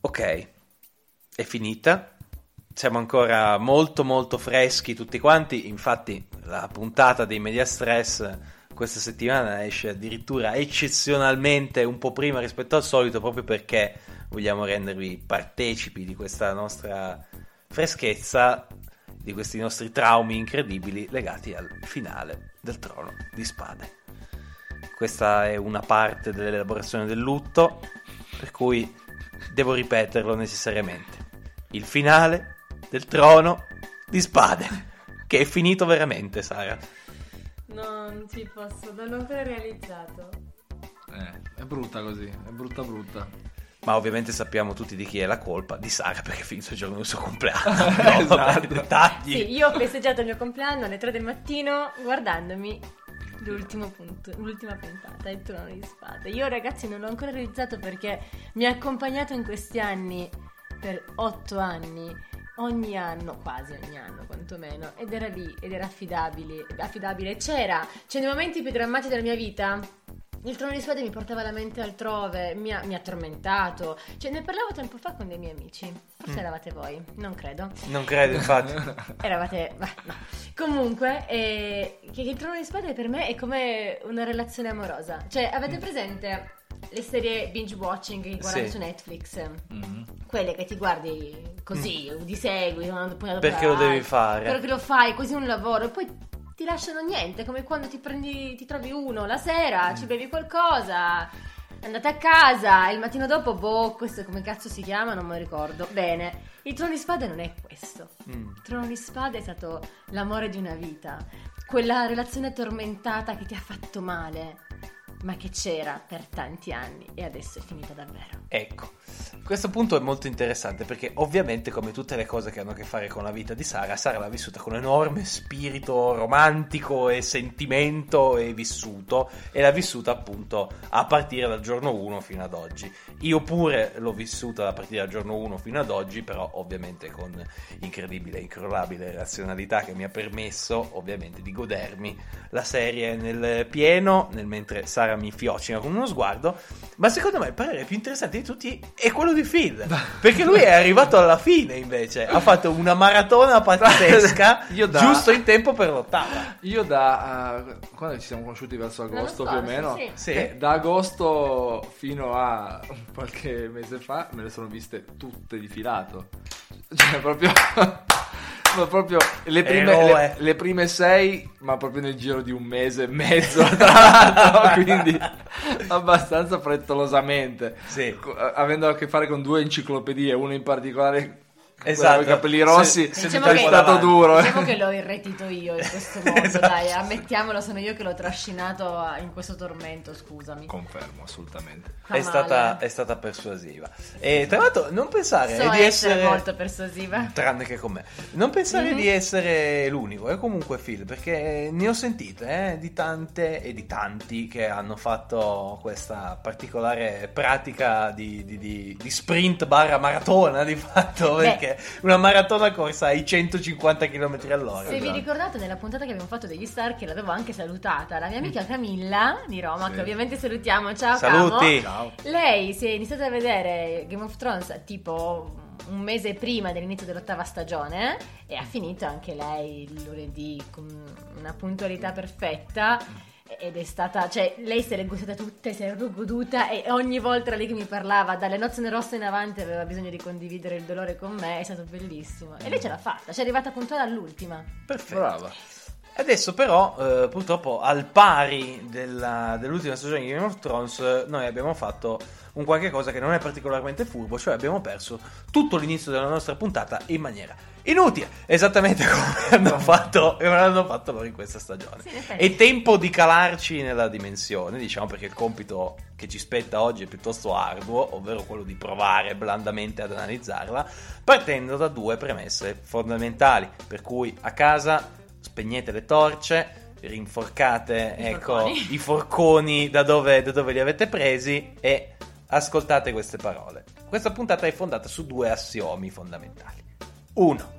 Ok, è finita. Siamo ancora molto molto freschi tutti quanti, infatti la puntata dei Media Stress questa settimana esce addirittura eccezionalmente un po' prima rispetto al solito proprio perché vogliamo rendervi partecipi di questa nostra freschezza, di questi nostri traumi incredibili legati al finale del trono di spade. Questa è una parte dell'elaborazione del lutto, per cui devo ripeterlo necessariamente. Il finale del trono di spade, che è finito veramente, Sara. No, non ci posso, non l'ho ancora realizzato. Eh, è brutta così, è brutta brutta. Ma ovviamente sappiamo tutti di chi è la colpa, di Sara perché è finito il giorno del suo compleanno. No, vabbè, dettagli. Sì, io ho festeggiato il mio compleanno alle 3 del mattino guardandomi punto, l'ultima puntata, il trono di spade. Io ragazzi non l'ho ancora realizzato perché mi ha accompagnato in questi anni, per 8 anni, ogni anno, quasi ogni anno quantomeno, ed era lì, ed era affidabile, affidabile. C'era, c'è nei momenti più drammatici della mia vita, il trono di spade mi portava la mente altrove, mi ha, mi ha tormentato. Cioè, ne parlavo tempo fa con dei miei amici. Forse Mm. eravate voi, non credo. Non credo, infatti. Eravate. beh, no. Comunque, eh, che il trono di spade per me è come una relazione amorosa. Cioè, avete presente le serie binge watching che guardate Sì. su Netflix? Mhm. Quelle che ti guardi così, di segui, una puntata Perché lo devi fare. Perché lo fai, così un lavoro, e poi ti lasciano niente, come quando ti prendi, ti trovi uno la sera, ci bevi qualcosa, andate a casa, e il mattino dopo, boh, questo come cazzo si chiama, non me lo ricordo. Bene, il trono di spade non è questo. Mm. Il trono di spade è stato l'amore di una vita, quella relazione tormentata che ti ha fatto male, ma che c'era per tanti anni e adesso è finita davvero. Ecco, questo punto è molto interessante perché ovviamente come tutte le cose che hanno a che fare con la vita di Sara, Sara l'ha vissuta con enorme spirito romantico e sentimento e vissuto e l'ha vissuta appunto a partire dal giorno 1 fino ad oggi. Io pure l'ho vissuta a partire dal giorno 1 fino ad oggi, però ovviamente con incredibile, incrollabile razionalità che mi ha permesso ovviamente di godermi la serie nel pieno, nel mentre Sara mi fiocina con uno sguardo, ma secondo me il parere più interessante di tutti è quello di Phil, perché lui è arrivato alla fine invece, ha fatto una maratona pazzesca, Io da- giusto in tempo per l'ottava. Io da eh, quando ci siamo conosciuti verso agosto L'anno più o scorso, meno, sì. Sì. eh, da agosto fino a qualche mese fa me le sono viste tutte di filato. Cioè proprio ma proprio le prime, le, le prime sei, ma proprio nel giro di un mese e mezzo, tra l'altro, quindi abbastanza frettolosamente. Sì. Avendo a che fare con due enciclopedie, una in particolare Esatto. i capelli rossi, Se- Diciamo è che- stato duro. eh. Diciamo che l'ho irretito io in questo modo, Esatto. dai, ammettiamolo, sono io che l'ho trascinato in questo tormento, scusami. Confermo, assolutamente. È stata, è stata persuasiva. E tra l'altro non pensare So di essere essere... molto persuasiva. Tranne che con me. Non pensare Mhm. di essere l'unico, è comunque Phil, perché ne ho sentite eh, di tante e di tanti che hanno fatto questa particolare pratica di, di- di- di sprint barra maratona di fatto, Beh. perché una maratona corsa ai 150 km all'ora. Se vi ricordate nella puntata che abbiamo fatto degli Star, che l'avevo anche salutata, la mia amica Camilla di Roma, Sì. che ovviamente salutiamo, ciao Saluti! Ciao. Lei si è iniziata a vedere Game of Thrones tipo un mese prima dell'inizio dell'ottava stagione e ha finito anche lei il lunedì con una puntualità perfetta ed è stata, cioè lei se le è tutte, se l'è goduta e ogni volta lei che mi parlava dalle nozze rosse in avanti aveva bisogno di condividere il dolore con me, è stato bellissimo e lei ce l'ha fatta, ci è arrivata puntuale all'ultima. Perfetto. Brava. Adesso però, eh, purtroppo, al pari della- dell'ultima stagione di Game of Thrones, eh, noi abbiamo fatto un qualche cosa che non è particolarmente furbo, cioè abbiamo perso tutto l'inizio della nostra puntata in maniera inutile, esattamente come hanno fatto, come hanno fatto loro in questa stagione. Sì. È tempo di calarci nella dimensione, diciamo perché il compito che ci spetta oggi è piuttosto arduo, ovvero quello di provare blandamente ad analizzarla, partendo da due premesse fondamentali, per cui a casa spegnete le torce, rinforcate I ecco, forconi. i forconi da dove, da dove li avete presi e ascoltate queste parole. Questa puntata è fondata su due assiomi fondamentali. Uno,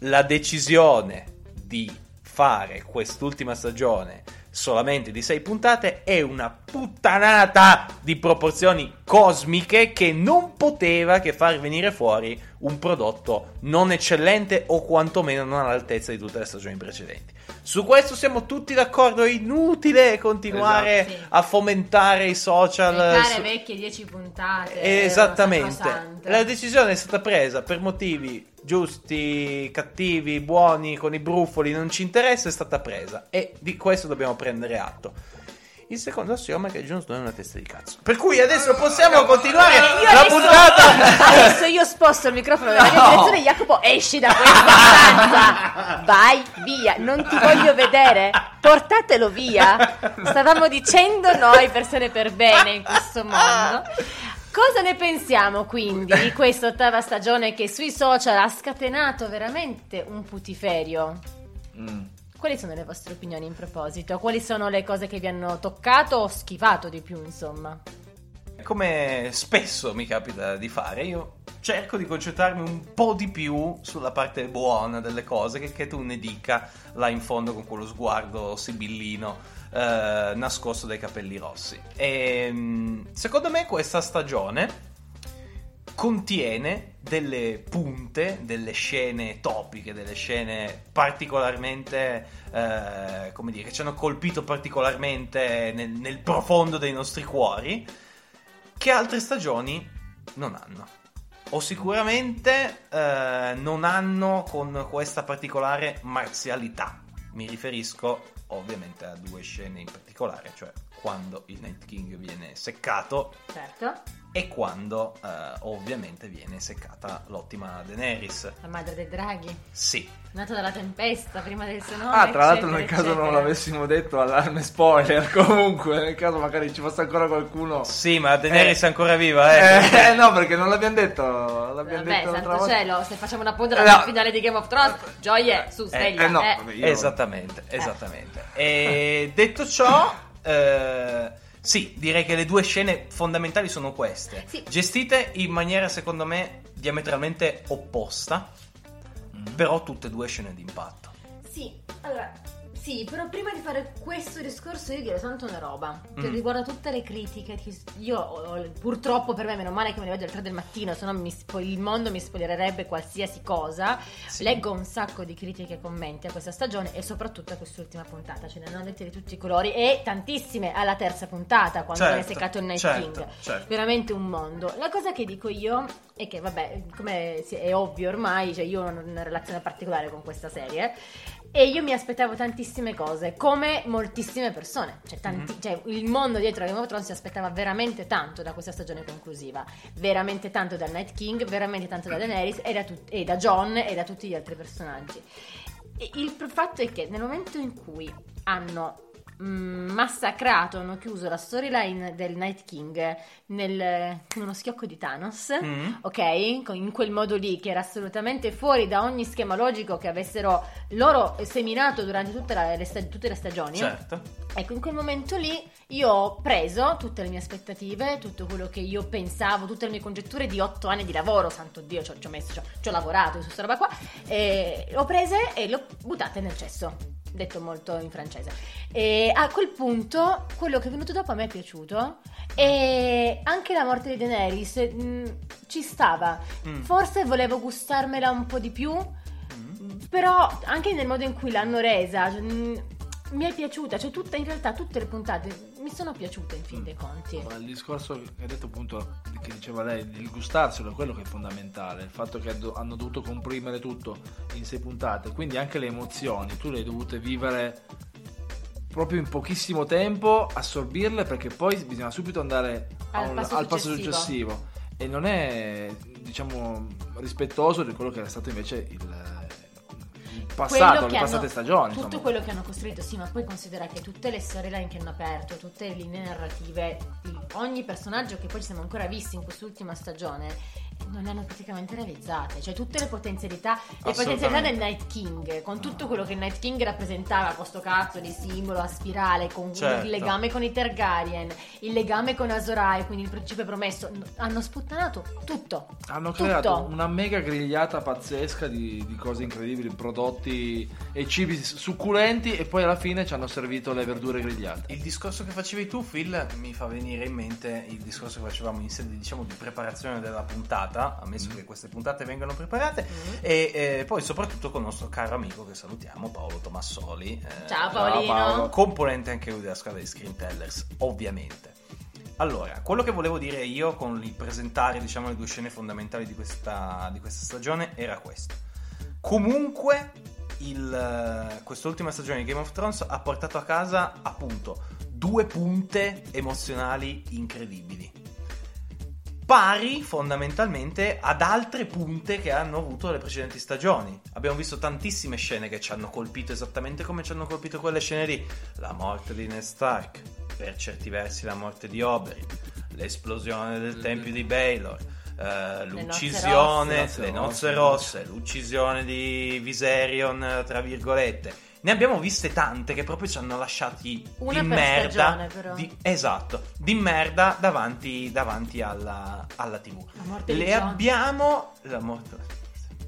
la decisione di fare quest'ultima stagione solamente di sei puntate è una puttanata di proporzioni cosmiche che non poteva che far venire fuori un prodotto non eccellente o quantomeno non all'altezza di tutte le stagioni precedenti. Su questo siamo tutti d'accordo, è inutile continuare Esatto, sì. a fomentare i social. Leccare su- vecchie 10 puntate. Esattamente. La decisione è stata presa per motivi giusti, cattivi, buoni, con i brufoli, non ci interessa, è stata presa. E di questo dobbiamo prendere atto. Il secondo assioma è che Jon Snow è una testa di cazzo. Per cui adesso possiamo continuare io la adesso, puntata. adesso io sposto il microfono dalla mia direzione Jacopo esci da questa stanza vai via non ti voglio vedere portatelo via stavamo dicendo noi persone per bene in questo mondo Cosa ne pensiamo quindi di questa ottava stagione che sui social ha scatenato veramente un putiferio? Mm. Quali sono le vostre opinioni in proposito? Quali sono le cose che vi hanno toccato o schifato di più, insomma? Come spesso mi capita di fare, io cerco di concentrarmi un po' di più sulla parte buona delle cose che, che tu ne dica là in fondo con quello sguardo sibillino eh, nascosto dai capelli rossi. E, mm, secondo me questa stagione contiene delle punte, delle scene topiche, delle scene particolarmente, eh, come dire, che ci hanno colpito particolarmente nel, nel profondo dei nostri cuori, che altre stagioni non hanno. O sicuramente eh, non hanno con questa particolare marzialità. Mi riferisco ovviamente a due scene in particolare, cioè quando il Night King viene seccato Certo, e quando eh, ovviamente viene seccata l'ottima Daenerys. la madre dei draghi, Sì, nata dalla tempesta prima del suo nome. Ah, tra l'altro nel caso non eccetera. l'avessimo detto, allarme spoiler comunque, nel caso magari ci fosse ancora qualcuno... sì, ma Daenerys Eh. è ancora viva, eh. Eh, no, perché non l'abbiamo detto, l'abbiamo Vabbè, detto santo volta. cielo, se facciamo una punta Eh, alla no. finale di Game of Thrones, gioie, su, sveglia. Eh, no, eh. io- Esattamente, esattamente. E detto ciò, eh, sì, direi che le due scene fondamentali sono queste. Sì. Gestite in maniera, secondo me, diametralmente opposta, però tutte e due scene d'impatto. Sì, allora, sì, però prima di fare questo discorso io direi tanto una roba che Mm. riguarda tutte le critiche. che io ho- purtroppo per me, meno male che me le vedo alle 3 del mattino, se no spo- il mondo mi spoilererebbe qualsiasi cosa. Sì. Leggo un sacco di critiche e commenti a questa stagione e soprattutto a quest'ultima puntata. Ce ne hanno dette di tutti i colori e tantissime alla terza puntata quando Certo, viene seccato il Night certo, King. certo. Veramente un mondo. La cosa che dico io è che, vabbè, come è ovvio ormai, cioè io ho una relazione particolare con questa serie. E io mi aspettavo tantissime cose, come moltissime persone. Cioè, tanti- Mhm. cioè, il mondo dietro Game of Thrones si aspettava veramente tanto da questa stagione conclusiva. Veramente tanto dal Night King, veramente tanto da Daenerys e da, tut- e da John e da tutti gli altri personaggi. E il fatto è che nel momento in cui hanno mm, massacrato, hanno chiuso la storyline del Night King nel, con uno schiocco di Thanos, Mm. ok? In quel modo lì che era assolutamente fuori da ogni schema logico che avessero loro seminato durante tutte, la- le, sta- tutte le stagioni. Certo. Ecco, in quel momento lì io ho preso tutte le mie aspettative, tutto quello che io pensavo, tutte le mie congetture di otto anni di lavoro, santo Dio, ci ho, messo, ci ho, lavorato su questa roba qua, e ho prese e le ho buttate nel cesso, detto molto in francese. E a quel punto, quello che è venuto dopo a me è piaciuto, e anche la morte di Daenerys mh, ci stava. Mm. Forse volevo gustarmela un po' di più, Mm. però anche nel modo in cui l'hanno resa cioè, mh, mi è piaciuta, cioè tutta, in realtà tutte le puntate mi sono piaciute in fin dei conti. Ma il discorso che hai detto appunto, che diceva lei, di gustarselo, è quello che è fondamentale. Il fatto che hanno dovuto comprimere tutto in sei puntate, quindi anche le emozioni, tu le hai dovute vivere proprio in pochissimo tempo, assorbirle perché poi bisogna subito andare Al un- passo al passo successivo. E non è, diciamo, rispettoso di quello che era stato invece il, il passato, le passate hanno- stagioni. Tutto insomma. quello che hanno costruito, sì, ma poi considera che tutte le storyline che hanno aperto, tutte le linee narrative, ogni personaggio che poi ci siamo ancora visti in quest'ultima stagione, non le hanno praticamente realizzate. Cioè, tutte le potenzialità, le potenzialità del Night King, con tutto quello che il Night King rappresentava, questo cazzo di simbolo a spirale, con Certo. il legame con i Targaryen, il legame con Azorai, quindi il principe promesso, hanno sputtanato tutto. Hanno Tutto. creato una mega grigliata pazzesca di, di cose incredibili, prodotti e cibi succulenti e poi alla fine ci hanno servito le verdure grigliate. Il discorso che facevi tu, Phil, mi fa venire in mente il discorso che facevamo in sede diciamo, di preparazione della puntata, ammesso che queste puntate vengano preparate, e eh, poi soprattutto con il nostro caro amico che salutiamo, Paolo Tomassoli. eh, Ciao Paolino. Paolo. componente anche lui della squadra di Screentellers, ovviamente. Allora, quello che volevo dire io con il presentare diciamo, le due scene fondamentali di questa, di questa stagione era questo. Comunque, il, eh, quest'ultima stagione di Game of Thrones ha portato a casa appunto due punte emozionali incredibili. Pari fondamentalmente ad altre punte che hanno avuto le precedenti stagioni. Abbiamo visto tantissime scene che ci hanno colpito esattamente come ci hanno colpito quelle scene lì. La morte di Ned Stark, per certi versi la morte di Oberyn, l'esplosione del tempio di Baelor, eh, l'uccisione, le nozze rosse, l'uccisione di Viserion, tra virgolette. Ne abbiamo viste tante che proprio ci hanno lasciati Una di per merda. stagione, però. di- esatto, di merda davanti, davanti alla, alla TV. La morte di Le Jon. abbiamo. La morte.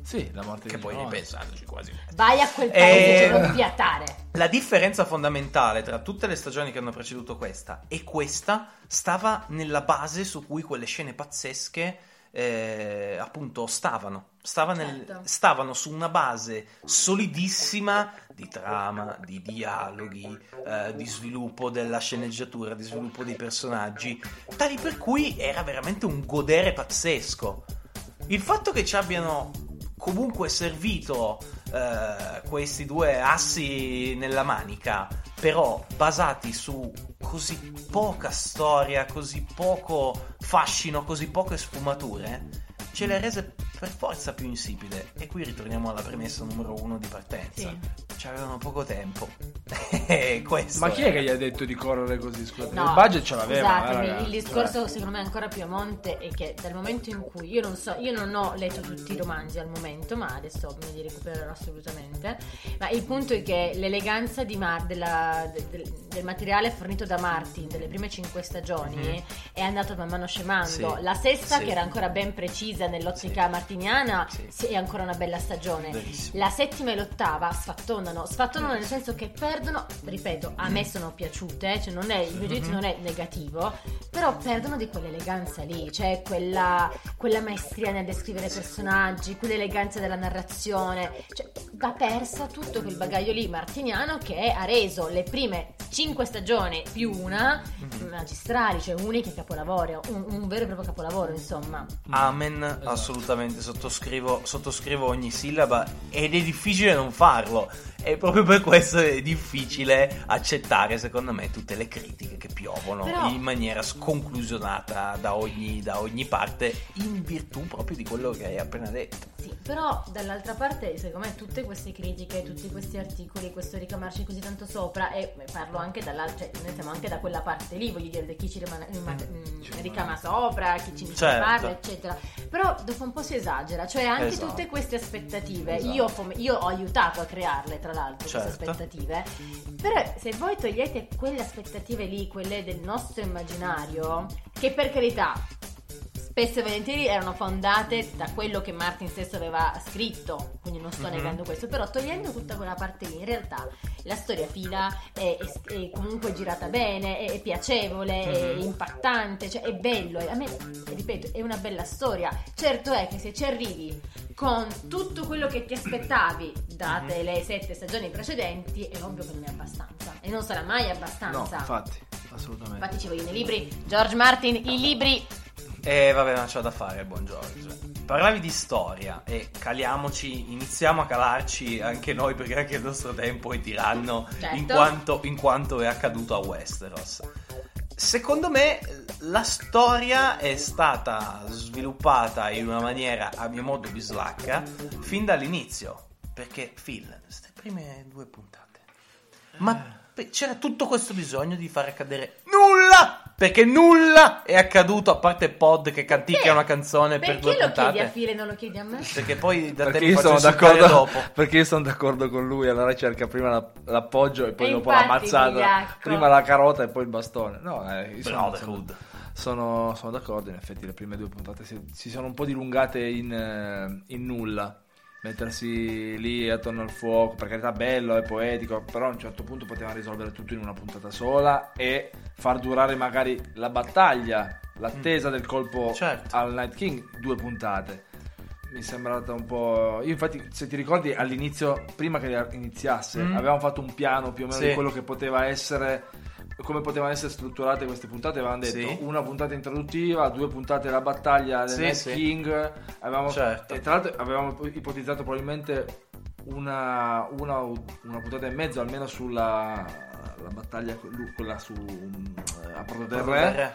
Sì, la morte Che di poi Jon. ripensandoci quasi. Vai a quel paese, Eh, c'è non fiatare. La differenza fondamentale tra tutte le stagioni che hanno preceduto questa e questa stava nella base su cui quelle scene pazzesche eh, appunto stavano. Stava nel- Certo. stavano su una base solidissima di trama, di dialoghi, eh, di sviluppo della sceneggiatura, di sviluppo dei personaggi, tali per cui era veramente un godere pazzesco. Il fatto che ci abbiano comunque servito eh, questi due assi nella manica, però basati su così poca storia, così poco fascino, così poche sfumature, ce le ha rese per forza più insipide. E qui ritorniamo alla premessa numero uno di partenza. Sì. C'avevano poco tempo. Questo Ma chi è era. che gli ha detto di correre così? Scusate, No, il budget ce l'aveva. eh, Scusatemi, ragazzi. il discorso secondo me ancora più a monte è che dal momento in cui io non so, io non ho letto tutti i romanzi al momento, ma adesso me li recupererò assolutamente. Ma il punto è che l'eleganza di Mar- della- de- del, del materiale fornito da Martin delle prime cinque stagioni è andato man mano scemando. Sì, La sesta, sì. che era ancora ben precisa nell'ottica martiniana, Sì. è ancora una bella stagione. Verissimo. La settima e l'ottava sfattonano, sfattonano nel senso che perdono, ripeto, a me sono piaciute, cioè non è, il mio giudizio non è negativo, però perdono di quell'eleganza lì, cioè quella, quella maestria nel descrivere i personaggi, quell'eleganza della narrazione, cioè va persa tutto quel bagaglio lì martiniano che ha reso le prime cinque stagioni più una magistrali, cioè uniche capolavoro, un, un vero e proprio capolavoro insomma. Amen, assolutamente, sottoscrivo, sottoscrivo ogni sillaba ed è difficile non farlo. E proprio per questo è difficile accettare, secondo me, tutte le critiche che piovono Però- in maniera sconclusionata da ogni, da ogni parte, in virtù proprio di quello che hai appena detto. Sì, però dall'altra parte, secondo me, tutte queste critiche, tutti questi articoli, questo ricamarci così tanto sopra, e parlo anche dall'altra, cioè noi siamo anche da quella parte lì, voglio dire, di chi ci rimane- mm, Ci rimane. ricama sopra, chi ci Certo. parla, eccetera. Però dopo un po' si esagera, cioè anche Esatto. tutte queste aspettative, Esatto. io, io ho aiutato a crearle, tra l'altro, Certo. queste aspettative, però se voi togliete quelle aspettative lì, quelle del nostro immaginario, che per carità spesso e volentieri erano fondate da quello che Martin stesso aveva scritto, quindi non sto Mhm. negando questo, però togliendo tutta quella parte lì, in realtà la storia fila è, è- è comunque girata bene, è, è piacevole, è Mhm. impattante, cioè è bello, a me, ripeto, è una bella storia. Certo è che se ci arrivi con tutto quello che ti aspettavi, date Mhm. le sette stagioni precedenti, è ovvio che non è abbastanza, e non sarà mai No, abbastanza. infatti. assolutamente. Infatti ci vogliono i libri. George Martin, i libri. E vabbè, non c'ho da fare, buon Giorgio. Parlavi di storia e caliamoci, iniziamo a calarci anche noi perché anche il nostro tempo è tiranno Certo. in, quanto, in quanto è accaduto a Westeros. Secondo me la storia è stata sviluppata in una maniera, a mio modo, bislacca fin dall'inizio. Perché, Phil, queste prime due puntate. Ma pe- c'era tutto questo bisogno di far accadere nulla! Perché nulla è accaduto a parte Pod che canticchia una canzone per due Perché lo chiedi a puntate. File non lo chiedi a me? Perché poi da Perché te mi sono d'accordo, dopo. perché io sono d'accordo con lui, allora cerca prima la- l'appoggio e poi E dopo la mazzata, prima la carota e poi il bastone. No, eh, sono, Brotherhood. sono, sono d'accordo, in effetti le prime due puntate si, si sono un po' dilungate in, eh, in nulla. Mettersi lì attorno al fuoco, per carità bello, è poetico, però a un certo punto potevano risolvere tutto in una puntata sola e far durare magari la battaglia, l'attesa del colpo Certo. al Night King, due puntate. Mi è sembrata un po'. Io, infatti, se ti ricordi, all'inizio, prima che iniziasse, Mm. avevamo fatto un piano più o meno Sì. di quello che poteva essere. Come potevano essere strutturate queste puntate, avevamo detto Sì. una puntata introduttiva, due puntate della battaglia del Sì, Night sì. King. Avevamo, Certo. E tra l'altro avevamo ipotizzato probabilmente una, una, una puntata e mezzo almeno sulla la battaglia, quella su eh, a Porto del Re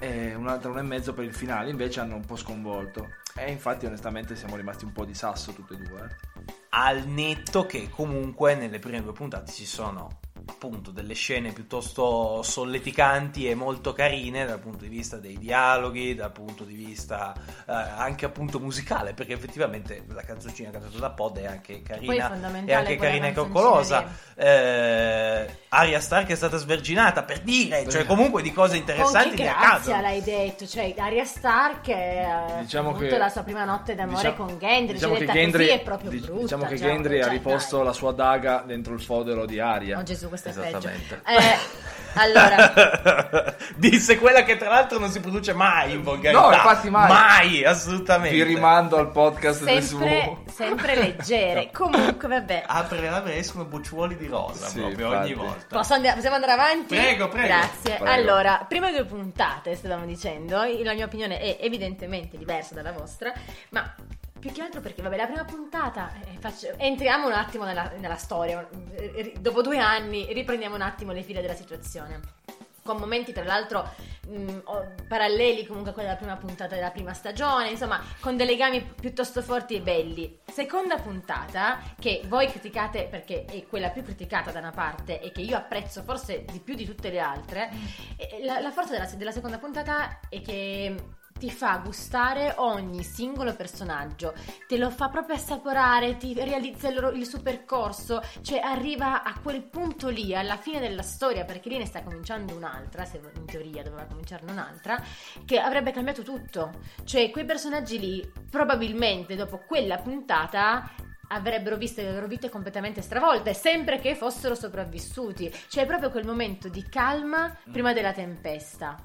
e un'altra una e mezzo per il finale invece hanno un po' sconvolto e infatti onestamente siamo rimasti un po' di sasso tutte e due eh. Al netto che comunque nelle prime due puntate ci sono appunto delle scene piuttosto solleticanti e molto carine dal punto di vista dei dialoghi, dal punto di vista eh, anche appunto musicale, perché effettivamente la canzoncina cantata da Pod è anche è carina, è anche carina e coccolosa. Eh, Arya Stark è stata sverginata per dire, cioè comunque di cose interessanti ne grazia accadono. l'hai detto, cioè Arya Stark ha Diciamo avuto che- la sua prima notte d'amore Diciamo- con Gendry, diciamo cioè, che Gendry, è proprio dic- brutta. diciamo che cioè, Gendry ha cioè, riposto dai. la sua daga dentro il fodero di Aria Oh Gesù, questo è peggio. Esattamente. Eh, allora, Disse quella che tra l'altro non si produce mai in volgarità. No, infatti mai. Mai, assolutamente. vi rimando al podcast del sempre, suo sempre leggere. Comunque, vabbè. Apre le labbra e escono bucciuoli di rosa Sì, proprio infatti. ogni volta. Posso andare- possiamo andare avanti? Prego, prego. Grazie. Prego. Allora, prime due puntate, stavamo dicendo, la mia opinione è evidentemente diversa dalla vostra, ma più che altro perché, vabbè, la prima puntata, eh, faccio- entriamo un attimo nella, nella storia, eh, dopo due anni riprendiamo un attimo le file della situazione. Con momenti, tra l'altro, mh, o- paralleli comunque a quella della prima puntata della prima stagione, insomma, con dei legami piuttosto forti e belli. Seconda puntata, che voi criticate perché è quella più criticata da una parte e che io apprezzo forse di più di tutte le altre, e la, la forza della, della seconda puntata è che ti fa gustare ogni singolo personaggio, te lo fa proprio assaporare, ti realizza il, loro- il suo percorso, cioè arriva a quel punto lì, alla fine della storia, perché lì ne sta cominciando un'altra, se in teoria doveva cominciarne un'altra, che avrebbe cambiato tutto. Cioè quei personaggi lì, probabilmente dopo quella puntata avrebbero visto le loro vite completamente stravolte, sempre che fossero sopravvissuti. Cioè proprio quel momento di calma prima della tempesta.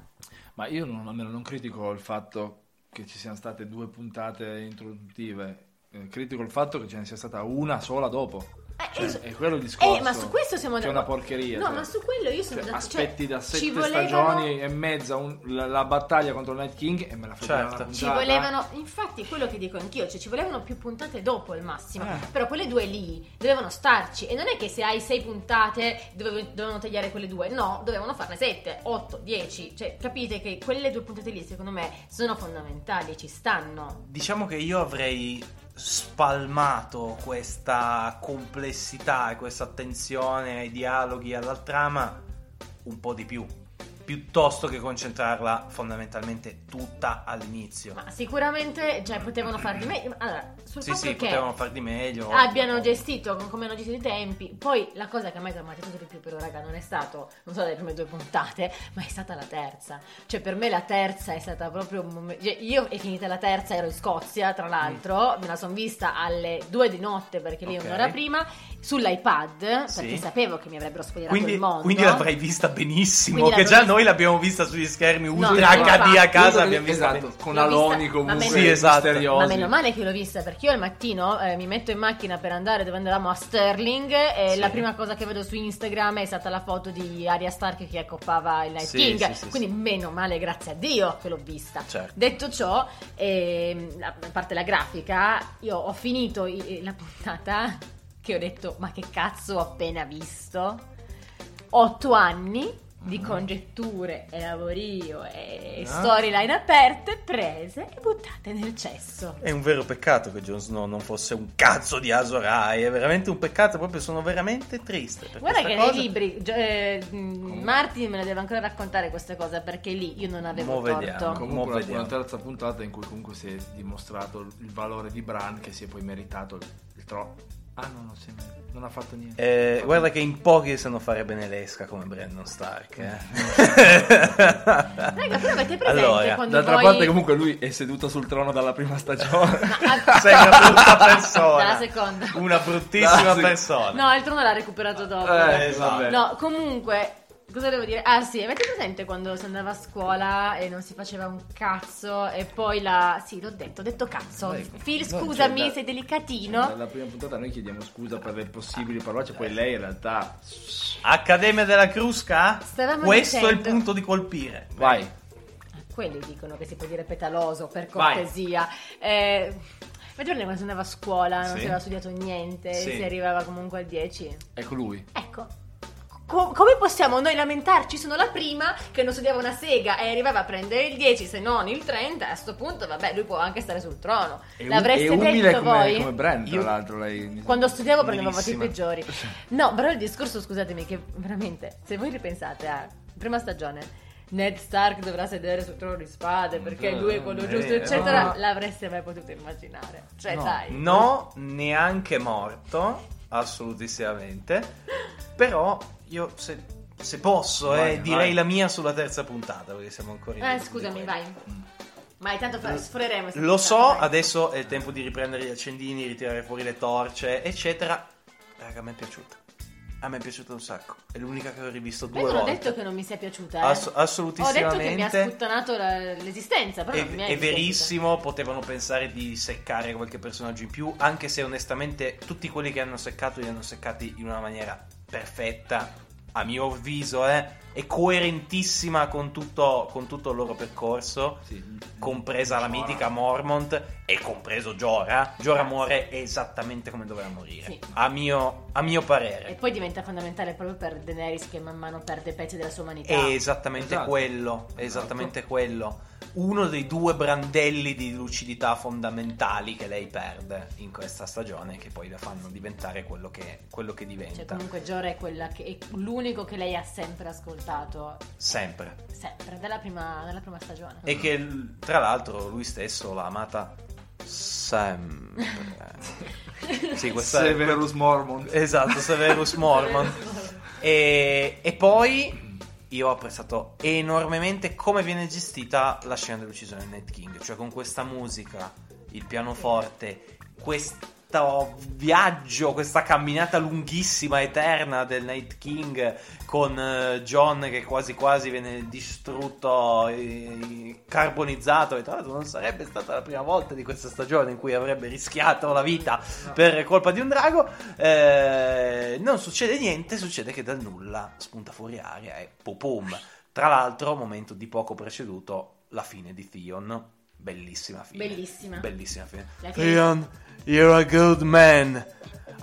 Ma io non, almeno non critico il fatto che ci siano state due puntate introduttive Eh, critico il fatto che ce ne sia stata una sola dopo Cioè, es- è quello il discorso Eh, ma su questo siamo che è una porcheria No, cioè. ma su quello io sono Cioè, d'accordo. Cioè, aspetti da ci sette volevano- stagioni e mezza un- la, la battaglia contro il Night King e me la fai Certo. Ci volevano, infatti, quello che dico anch'io, cioè ci volevano più puntate dopo al massimo. Eh. Però quelle due lì dovevano starci. E non è che se hai sei puntate dovev- dovevano tagliare quelle due. No, dovevano farne sette, otto, dieci. Cioè, capite che quelle due puntate lì, secondo me, sono fondamentali, ci stanno. Diciamo che io avrei spalmato questa complessità e questa attenzione ai dialoghi, alla trama un po' di più, piuttosto che concentrarla fondamentalmente tutta all'inizio. Ma sicuramente, cioè, potevano far di meglio. Allora, sul sì, fatto sì, che potevano far di meglio. abbiano gestito con come hanno gestito i tempi. Poi la cosa che a me mi ha martito di più, però, raga, non è stato, non so, le prime due puntate, ma è stata la terza. Cioè, per me la terza è stata proprio un momento. cioè, io è finita la terza, ero in Scozia, tra l'altro, me la sono vista alle due di notte perché lì Ok. un'ora prima, sull'iPad, Sì. perché sapevo che mi avrebbero spoilerato Quindi, il mondo. quindi l'avrai vista benissimo, Quindi che già noi l'abbiamo vista sugli schermi ultra no, HD a casa. Abbiamo visto esatto, con aloni comunque ma Sì, esatto. Ma meno male che l'ho vista perché io al mattino eh, mi metto in macchina per andare dove andavamo a Sterling e Sì. la prima cosa che vedo su Instagram è stata la foto di Arya Stark che accoppava il Night Sì, King. sì, Quindi meno male, grazie a Dio che l'ho vista. Certo. Detto ciò, ehm, a parte la grafica, io ho finito i- la puntata che ho detto ma che cazzo ho appena visto? Otto anni di Mm. congetture e lavorio e Ah. storyline aperte, prese e buttate nel cesso. È un vero peccato che Jon Snow non fosse un cazzo di Azor Ahai, è veramente un peccato, proprio sono veramente triste. per Guarda questa che nei cosa. libri Gio- eh, mh, Martin me ne deve ancora raccontare queste cose perché lì io non avevo Mo vediamo. torto. Comunque Mo la- vediamo. una terza puntata in cui comunque si è dimostrato il valore di Bran che si è poi meritato il, il trono. Ah no, è mer- non ha fatto niente. Eh, fatto guarda che in pochi sanno fare bene l'esca come Brandon Stark. Raga, Eh. però avete presente Allora, quando D'altra voi... parte comunque lui è seduto sul trono dalla prima stagione. Ah, Sei una brutta persona. Dalla seconda. Una bruttissima persona. No, il trono l'ha recuperato dopo. Eh, esatto. No, comunque, cosa devo dire? Ah sì, avete presente quando si andava a scuola e non si faceva un cazzo e poi la... Sì, l'ho detto, ho detto cazzo. Dai, Phil, no, scusami, cioè, da- sei delicatino. Nella prima puntata noi chiediamo scusa per le possibili parolacce, poi lei in realtà... Accademia della Crusca? Stavamo Questo è il dicendo- punto di colpire. Vai. Quelli dicono che si può dire petaloso, per Vai. cortesia. Eh, Vedete quando si andava a scuola, non Sì. si aveva studiato niente, Sì. si arrivava comunque al 10. Ecco lui. Ecco. Co- come possiamo noi lamentarci? Sono la prima che non studiava una sega e arrivava a prendere il 10, se non il 30. A sto punto, vabbè, lui può anche stare sul trono. È, L'avreste umile detto come, voi? come Bran, tra Io- l'altro. Lei... Quando studiavo prendevo voti peggiori. No, però il discorso, scusatemi, che veramente, se voi ripensate a prima stagione, Ned Stark dovrà sedere sul trono di spade perché Eh, lui è quello eh, giusto, eh, eccetera, no. l'avreste mai potuto immaginare. Cioè, No. dai. No, neanche morto, assolutissimamente. Però io se, se posso, Vai, eh, direi vai. la mia sulla terza puntata, perché siamo ancora in Eh, scusami, vai. Ma tanto fa- sforeremo. Lo so, dai. adesso è il tempo di riprendere gli accendini, ritirare fuori le torce, eccetera. Raga, a me è piaciuta. A me è piaciuta un sacco. È l'unica che ho rivisto due Io non ho volte. detto che non mi sia piaciuta. Eh. Ass- ho detto che mi ha assolutissimamente. sputtanato la- l'esistenza. Però È, non mi è dispiaciuta. verissimo, potevano pensare di seccare qualche personaggio in più, anche se onestamente tutti quelli che hanno seccato li hanno seccati in una maniera perfetta, a mio avviso, eh, e coerentissima con tutto, con tutto il loro percorso, Sì. compresa la mitica Mormont e compreso Jorah. Jorah muore esattamente come doveva morire, Sì. a, mio, a mio E parere. poi diventa fondamentale proprio per Daenerys che man mano perde pezzi della sua umanità. È esattamente Esatto. quello, è esattamente quello. Uno dei due brandelli di lucidità fondamentali che lei perde in questa stagione, che poi la fanno diventare quello che, quello che Cioè, diventa. comunque Jorah è, quella che, è l'unico che lei ha sempre ascoltato, Sempre. sempre, dalla prima, dalla prima stagione. E che tra l'altro lui stesso l'ha amata sempre. sì, questa è- Severus Mormont. Esatto, Severus Mormon. E, e poi io ho apprezzato enormemente come viene gestita la scena dell'uccisione di Night King, cioè con questa musica, il pianoforte, questo viaggio, questa camminata lunghissima, eterna del Night King con eh, John che quasi quasi viene distrutto, eh, carbonizzato e tra l'altro non sarebbe stata la prima volta di questa stagione in cui avrebbe rischiato la vita per colpa di un drago. Eh, non succede niente, succede che dal nulla spunta fuori aria e popom. Tra l'altro, momento di poco preceduto, la fine di Theon. Bellissima fine. Bellissima. Bellissima fine. Fine- Theon, you're a good man.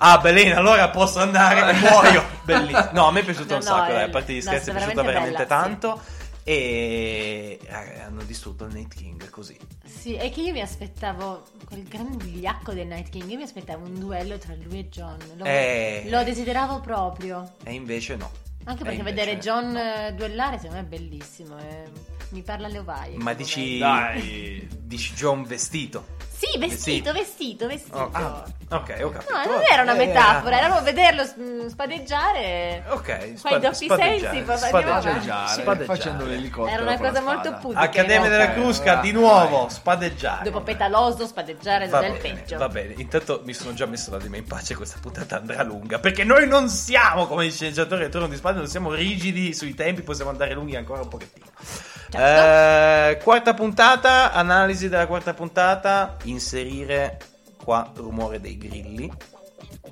Ah, bene, allora posso andare, muoio. Bellissimo. No, a me è piaciuto No, un no, sacco, è- dai, a parte gli no, scherzi, è piaciuta veramente bella, tanto. E raga, hanno distrutto il Night King così. Sì, è che io mi aspettavo quel gran vigliacco del Night King. Io mi aspettavo un duello tra lui e John. Lo, Eh. lo desideravo proprio. E invece no. Anche E perché invece vedere no. John eh, duellare secondo me è bellissimo. eh. Mi parla alle ovaie. Ma dici. Dai. Dici John vestito. Sì, vestito, vestito, vestito. Ok, Ah, ok, ho capito. No, non era una Eh, metafora, era proprio vederlo mm, spadeggiare. Ok, Fai doppi sensi, avanti. Spadeggiare, Spadeggiare. facendo l'elicottero Era una la cosa spada. molto pudica. Accademia della realtà. Crusca, di nuovo, spadeggiare. Dopo petaloso, spadeggiare Va non è il bene, peggio. va bene, intanto mi sono già messo l'anima in pace, questa puntata andrà lunga, perché noi non siamo come i sceneggiatori del Trono di Spade, non siamo rigidi sui tempi, possiamo andare lunghi ancora un pochettino. Certo. Eh, quarta puntata, analisi della quarta puntata, inserire qua rumore dei grilli.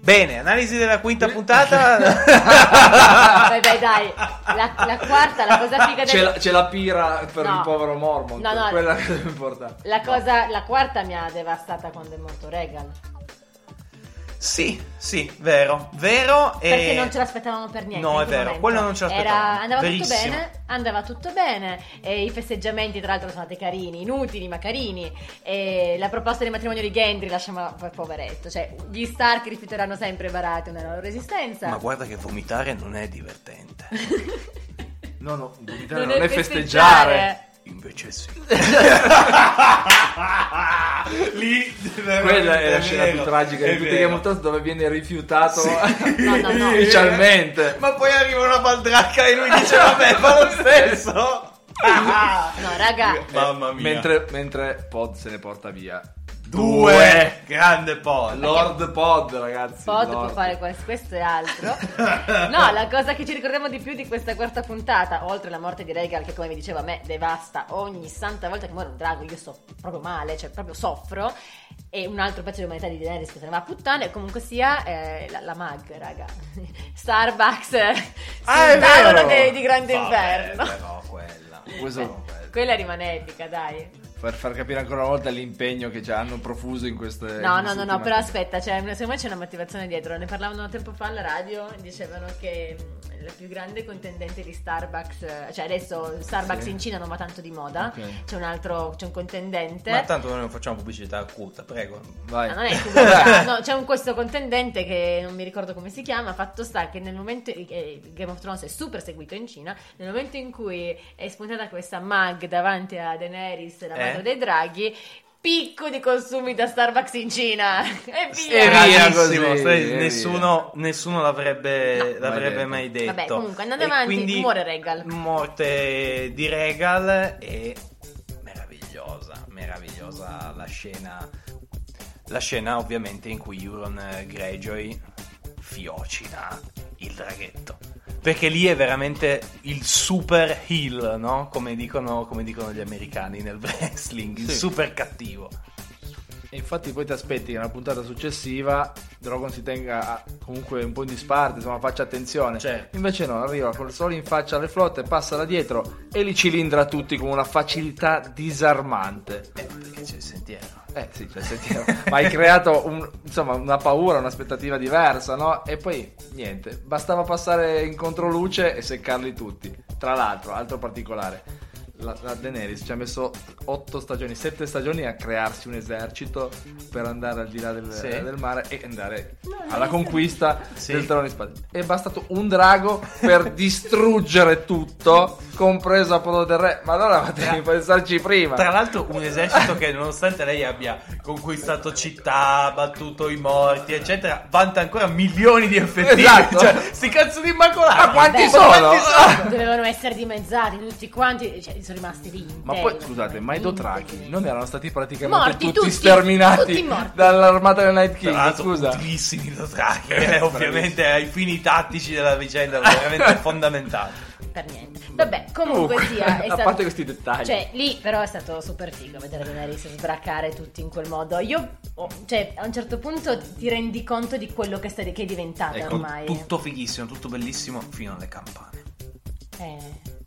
Bene, analisi della quinta puntata. Vabbè, dai, la, la quarta, la cosa figa C'è del... la, c'è la pira per No. il povero Mormont. No, no. Quella che è importante. La, cosa, la quarta mi ha devastata quando è morto Regal. Sì, sì, vero, vero. Perché e- non ce l'aspettavamo per niente. No, è vero, momento. quello non ce l'aspettavamo. Era- andava Verissimo. tutto bene, andava tutto bene. E I festeggiamenti, tra l'altro, sono stati carini, inutili, ma carini. E la proposta di matrimonio di Gendry, lasciamo per poveretto. Cioè, gli Stark rifiuteranno sempre Baratheon nella loro resistenza. Ma guarda che vomitare non è divertente. No, no, vomitare non, è festeggiare. Invece sì. Lì Quella è la scena più tragica di tutti i Game of Thrones dove viene rifiutato No, no, no. ufficialmente. Ma poi arriva una baldracca e lui dice vabbè fa lo stesso. No, raga, Mamma mia. Mentre, mentre Pod se ne porta via. Due. Grande Paul. Lord Pod, ragazzi. Pod Lord. può fare questo, questo e altro. No, la cosa che ci ricordiamo di più di questa quarta puntata, oltre alla morte di Regal, che come vi dicevo a me devasta ogni santa volta che muore un drago, io sto proprio male, cioè proprio soffro. E un altro pezzo di umanità di Daenerys che se ne va a puttane, comunque sia eh, la, la mag, raga. Starbucks eh, Ah, è sul tavolo vero. de- di Grande Vabbè, Inverno. Però quella. Però quella. Quella rimane epica, dai. Per far capire ancora una volta l'impegno che ci hanno profuso in queste. No, no, no, no, però aspetta, cioè, secondo me c'è una motivazione dietro. Ne parlavano tempo fa alla radio, dicevano che la più grande contendente di Starbucks, eh, cioè adesso Starbucks Sì. in Cina non va tanto di moda, Ok. c'è un altro, c'è un contendente. Ma tanto noi non facciamo pubblicità acuta, prego. Vai. Ma non è pubblicità, no, c'è un questo contendente che non mi ricordo come si chiama. Fatto sta che nel momento eh, Game of Thrones è super seguito in Cina. Nel momento in cui è spuntata questa mag davanti a Daenerys, la Eh? madre dei draghi. Picco di consumi da Starbucks in Cina e via. E via così, e nessuno, nessuno l'avrebbe, No. l'avrebbe Mai mai detto. detto. Vabbè, comunque, andando E avanti, quindi muore Regal. Morte di Regal e meravigliosa, meravigliosa la scena. La scena ovviamente in cui Euron Greyjoy fiocina il draghetto. Perché lì è veramente il super heel, no? Come dicono, come dicono gli americani nel wrestling, il Sì. super cattivo. E infatti poi ti aspetti che nella puntata successiva Drogon si tenga comunque un po' in disparte, insomma faccia attenzione. Certo. Invece no, arriva col solo in faccia alle flotte, passa da dietro e li cilindra tutti con una facilità disarmante. Eh, perché c'è il sentiero. Eh sì, cioè, sentiamo. ma hai creato un- insomma, una paura, un'aspettativa diversa, no? E poi niente, bastava passare in controluce e seccarli tutti. Tra l'altro, altro particolare. La, la Daenerys ci ha messo 8 stagioni, 7 stagioni a crearsi un esercito per andare al di là del, Sì. del mare e andare alla conquista Sì. del trono di spade. È bastato un drago per distruggere tutto, compreso Apollo del Re. Ma allora potevi pensarci prima. Tra l'altro un esercito che nonostante lei abbia conquistato città, battuto i morti, eccetera, vanta ancora milioni di effettivi. Esatto. Cioè, sti cazzo di immacolati. Ma quanti Beh, sono? quanti sono? Dovevano essere dimezzati tutti quanti, cioè sono rimasti lì. Ma poi scusate, ma i interi. non erano stati praticamente Morti, tutti, tutti, sterminati tutti morti. dall'armata del Night Tra King? l'altro, Scusa. utilissimi i Dothraki, eh, ovviamente ai fini tattici della vicenda, veramente fondamentali. Per niente. Vabbè, comunque Comunque, sia. È a stato... parte questi dettagli. Cioè, lì però è stato super figo vedere Daenerys sbraccare tutti in quel modo. Io, oh, cioè, a un certo punto ti rendi conto di quello che, sta- che è diventata Ecco, ormai. tutto fighissimo, tutto bellissimo, fino alle campane. Eh.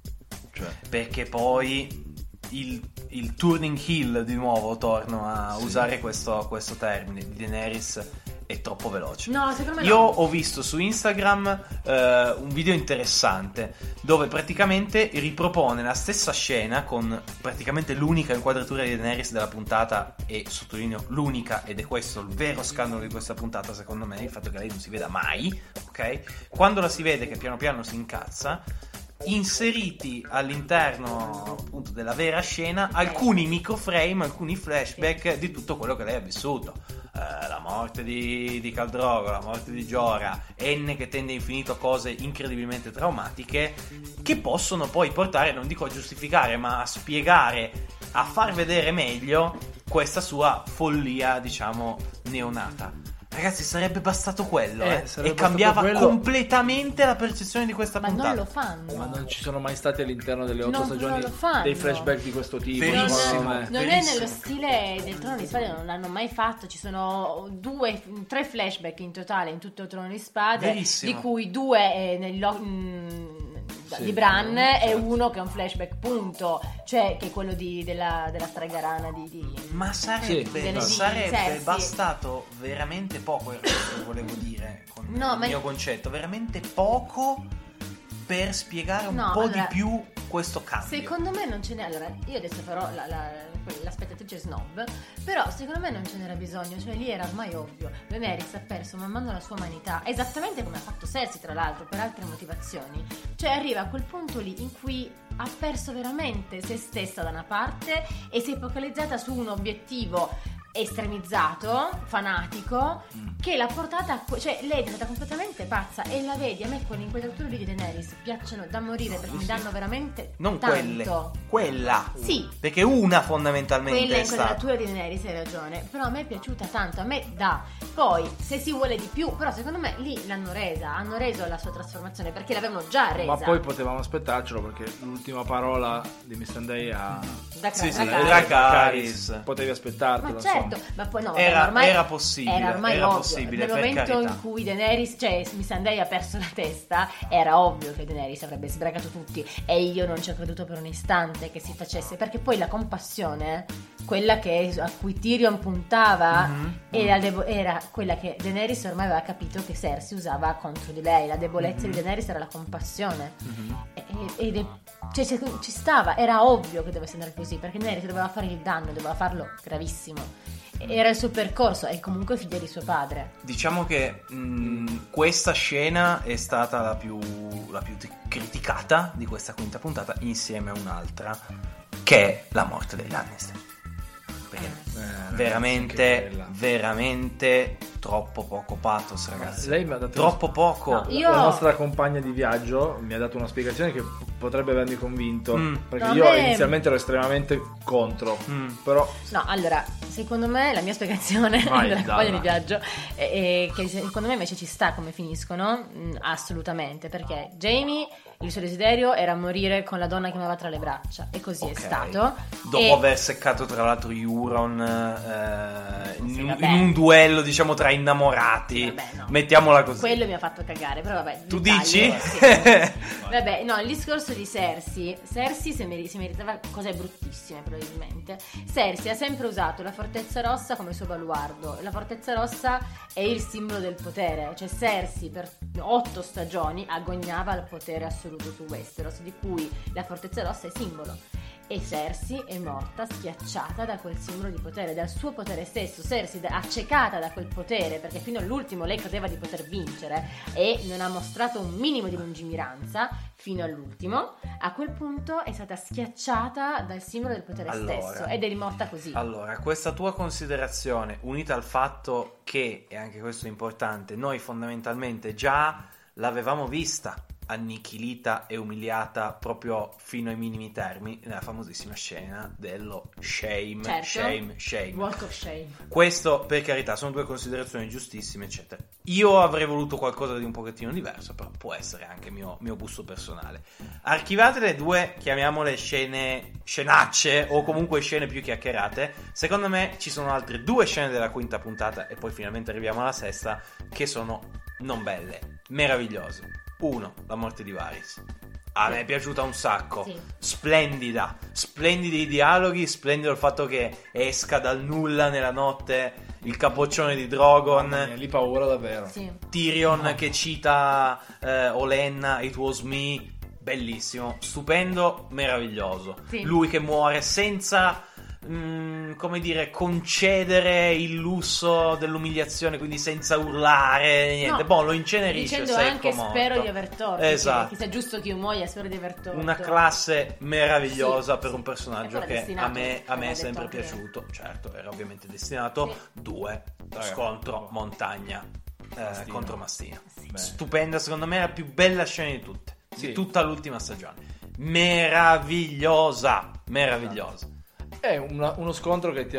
Cioè, Perché poi il, il turning heel, di nuovo, torno a Sì. usare questo, questo termine, di Daenerys è troppo veloce. No, secondo me Io no. ho visto su Instagram eh, un video interessante dove praticamente ripropone la stessa scena con praticamente l'unica inquadratura di Daenerys della puntata e sottolineo l'unica ed è questo il vero scandalo di questa puntata secondo me, il fatto che lei non si veda mai, ok? Quando la si vede che piano piano si incazza inseriti all'interno appunto della vera scena alcuni microframe, alcuni flashback di tutto quello che lei ha vissuto. Eh, la morte di, di Caldrogo, la morte di Giora, N che tende infinito a cose incredibilmente traumatiche che possono poi portare, non dico a giustificare, ma a spiegare, a far vedere meglio questa sua follia, diciamo, neonata. Ragazzi, sarebbe bastato quello, Eh, eh, sarebbe e cambiava quello. completamente la percezione di questa Ma puntata. non lo fanno. Ma non ci sono mai stati all'interno delle otto Non- stagioni non dei flashback di questo tipo. Non, Verissimo. secondo me. non è nello stile del Trono di Spade, non l'hanno mai fatto. Ci sono due, tre flashback in totale in tutto il Trono di Spade, Verissimo. di cui due eh, nel lo- mm, Sì, di Bran certo. e uno che è un flashback, punto, cioè che è quello di- della, della stregarana di. di- Ma sarebbe, Sì, Delle sarebbe di- sì. bastato veramente poco, volevo dire con No, il ma- mio concetto, veramente poco per spiegare un No, po' allora, di più questo cambio. Secondo me non ce n'è. Allora, io adesso farò la, la, la spettatrice snob. Però secondo me non ce n'era bisogno. Cioè, lì era ormai ovvio. Daenerys ha perso man mano la sua umanità. Esattamente come ha fatto Cersei, tra l'altro, per altre motivazioni. Cioè, arriva a quel punto lì in cui ha perso veramente se stessa da una parte e si è focalizzata su un obiettivo estremizzato, fanatico, che l'ha portata cioè lei è diventata completamente pazza e la vedi, a me quelle inquadrature lì di Daenerys piacciono da morire perché mi danno veramente non tanto. quelle, quella. Sì. Perché una fondamentalmente Quella è stata. inquadratura di Daenerys hai ragione, però a me è piaciuta tanto, a me dà. Poi, se si vuole di più, però secondo me lì l'hanno resa, hanno reso la sua trasformazione perché l'avevano già resa. Ma poi potevamo aspettarcelo perché l'ultima parola di Missandei a da Sì, sì, da- Dracarys. Potevi aspettartelo. Ma certo, insomma. ma poi no, Era- ma ormai era possibile, Era ormai era ovvio. possibile, Nel momento carità. in cui Daenerys, cioè Missandei ha perso la testa, era ovvio che Daenerys avrebbe sbragato tutti e io non ci ho creduto per un istante che si facesse, perché poi la compassione, quella che, a cui Tyrion puntava, Mhm. era, devo- era quella che Daenerys ormai aveva capito che Cersei usava contro di lei. La debolezza Mhm. di Daenerys era la compassione. E- e- Ed è- cioè, ci- ci stava, era ovvio che dovesse andare così, perché Daenerys doveva fare il danno, doveva farlo gravissimo. Era il suo percorso, è comunque figlia di suo padre. Diciamo che mh, questa scena è stata la più, la più t- criticata di questa quinta puntata insieme a un'altra che è la morte dei Lannister. Perché Eh, veramente, veramente troppo poco pathos, ragazzi. Lei mi ha dato Troppo poco. No, La- Io- La nostra compagna di viaggio mi ha dato una spiegazione che potrebbe avermi convinto. Mm. Perché No, io me- inizialmente ero estremamente contro. Mm. Però No, allora, secondo me la mia spiegazione Vai, della compagna di viaggio è, è che secondo me invece ci sta come finiscono, mm, assolutamente, perché Jamie, il suo desiderio era morire con la donna che aveva tra le braccia e così Ok. è stato. Dopo E- aver seccato tra l'altro Euron eh, in, Sì, un- vabbè. in un duello diciamo tra innamorati, Vabbè, no. mettiamola così. Quello mi ha fatto cagare, però vabbè. Tu dici? sì. vabbè, no, il discorso di Cersei. Cersei si, meri- si meritava cose bruttissime, probabilmente. Cersei ha sempre usato la Fortezza Rossa come suo baluardo. La Fortezza Rossa è il simbolo del potere. Cioè, Cersei per otto stagioni agognava il potere assoluto su Westeros, di cui la Fortezza Rossa è simbolo. E Cersei è morta schiacciata da quel simbolo di potere, dal suo potere stesso. Cersei accecata da quel potere, perché fino all'ultimo lei credeva di poter vincere e non ha mostrato un minimo di lungimiranza fino all'ultimo. A quel punto è stata schiacciata dal simbolo del potere Allora. stesso ed è morta così. Allora, questa tua considerazione, unita al fatto che, e anche questo è importante, noi fondamentalmente già l'avevamo vista annichilita e umiliata proprio fino ai minimi termini nella famosissima scena dello shame, Certo. shame, shame. Walk of shame. Questo, per carità, sono due considerazioni giustissime, eccetera. Io avrei voluto qualcosa di un pochettino diverso, però può essere anche mio, mio gusto personale. Archivate le due, chiamiamole scene, scenacce o comunque scene più chiacchierate. Secondo me ci sono altre due scene della quinta puntata e poi finalmente arriviamo alla sesta che sono non belle, meravigliose. Uno, la morte di Varys. A me è piaciuta un sacco. Sì. Splendida, splendidi i dialoghi, splendido il fatto che esca dal nulla nella notte il capoccione di Drogon, mia, lì paura davvero. Sì. Tyrion che cita eh, Olenna, It Was Me, bellissimo, stupendo, meraviglioso. Sì. Lui che muore senza mh, come dire, concedere il lusso dell'umiliazione, quindi senza urlare, niente. No, boh, lo incenerisce Dicendo secco anche morto. spero di aver torto. Esatto. Che sia giusto che io muoia, spero di aver torto. Una classe meravigliosa Sì, per sì. un personaggio che a me, a me è sempre piaciuto. Certo, era ovviamente destinato. Sì. Due, Raga, scontro, montagna eh, Mastino. contro. Beh. Stupenda, secondo me è la più bella scena di tutte. Di tutta l'ultima stagione. Meravigliosa, meravigliosa. È una- uno scontro che ti,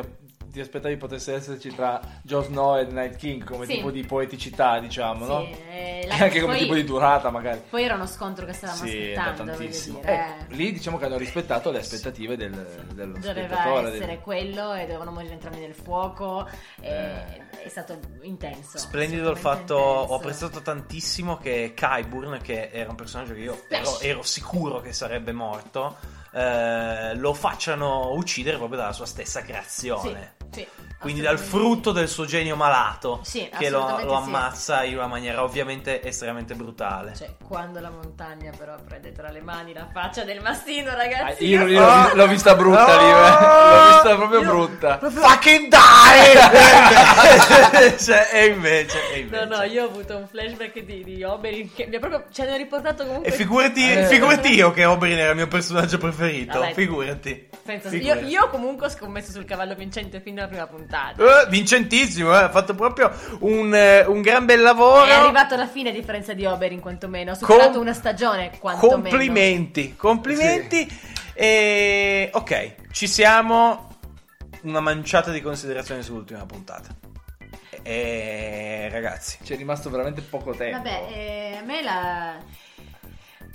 ti aspettavi potesse esserci tra Jon Snow e Night King come Sì. tipo di poeticità, diciamo, no? Sì, eh, E la- anche come poi- tipo di durata, magari. Poi era uno scontro che stavamo Sì, aspettando, tantissimo. dire. Eh, lì diciamo che hanno rispettato le aspettative del, dello Doveva spettatore. del- essere quello e dovevano morire entrambi nel fuoco. e- Eh. È stato intenso. Splendido il fatto, ho intenso. apprezzato tantissimo che Kyburn, che era un personaggio che io ero, ero sicuro che sarebbe morto, eh, lo facciano uccidere proprio dalla sua stessa creazione. Sì, sì, Quindi dal frutto del suo genio malato Sì, che lo, lo sì. ammazza in una maniera ovviamente estremamente brutale. Cioè, quando la montagna però prende tra le mani la faccia del mastino, Ah, ragazzi. io io- l'ho, l'ho- l'ho vista brutta lì, eh. l'ho vista proprio brutta. Fucking die! cioè, e invece, e No, invece. no, io ho avuto un flashback di, di Oberyn che mi ha proprio. ci hanno riportato comunque. E figurati, Eh. figurati io che Oberyn era il mio personaggio preferito. Vabbè. Figurati. Senza- io, Figurati. io comunque ho scommesso sul cavallo vincente fin dalla prima puntata. Eh, vincentissimo, eh, ha fatto proprio un, eh, un gran bel lavoro. È arrivato alla fine a differenza di Oberyn, quantomeno. Ha superato Com- una stagione, quantomeno. Complimenti, complimenti. E ok, ci siamo. Una manciata di considerazioni sull'ultima puntata. E ragazzi, Ci è rimasto veramente poco tempo. Vabbè, eh, a me la.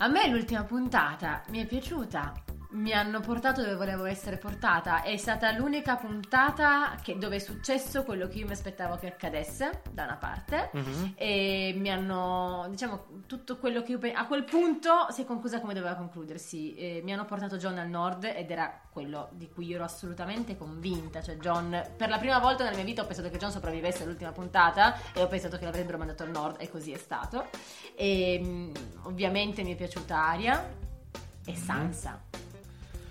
A me l'ultima puntata mi è piaciuta. Mi hanno portato dove volevo essere portata. È stata l'unica puntata che- dove è successo quello che io mi aspettavo che accadesse, da una parte. Mhm. E mi hanno, diciamo, tutto quello che io pe- A quel punto si è conclusa come doveva concludersi. Eh, mi hanno portato John al nord ed era quello di cui io ero assolutamente convinta. Cioè, John, per la prima volta nella mia vita ho pensato che John sopravvivesse all'ultima puntata e ho pensato che l'avrebbero mandato al nord e così è stato. E mh, ovviamente mi è piaciuta Aria e Sansa.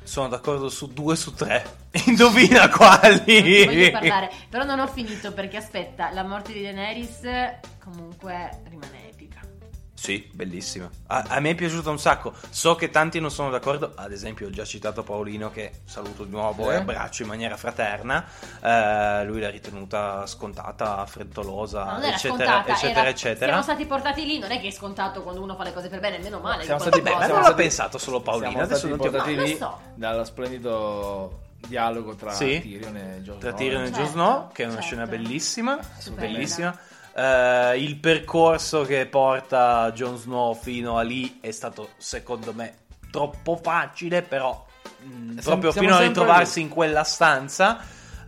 Sono d'accordo su due su tre. Indovina quali. Voglio parlare, però non ho finito perché aspetta, la morte di Daenerys comunque rimane. Sì, bellissima. A, a me è piaciuta un sacco. So che tanti non sono d'accordo. Ad esempio, ho già citato Paolino, che saluto di nuovo Eh? e abbraccio in maniera fraterna. Eh, lui l'ha ritenuta scontata, frettolosa, eccetera, scontata, eccetera, era- eccetera. Siamo stati portati lì, non è che è scontato quando uno fa le cose per bene, meno male. Siamo stati- cosa- non l'ha stati- pensato solo Paolino. Siamo Adesso stati non ti ho portati Ma lo lì so. dallo splendido dialogo tra Sì. Tyrion e Jon tra Snow. Tyrion e Certo, Jon Snow, che è una certo. scena bellissima, Stupenda. bellissima. Eh, il percorso che porta Jon Snow fino a lì è stato, secondo me, troppo facile, però mh, Siamo- proprio fino a ritrovarsi lì. in quella stanza.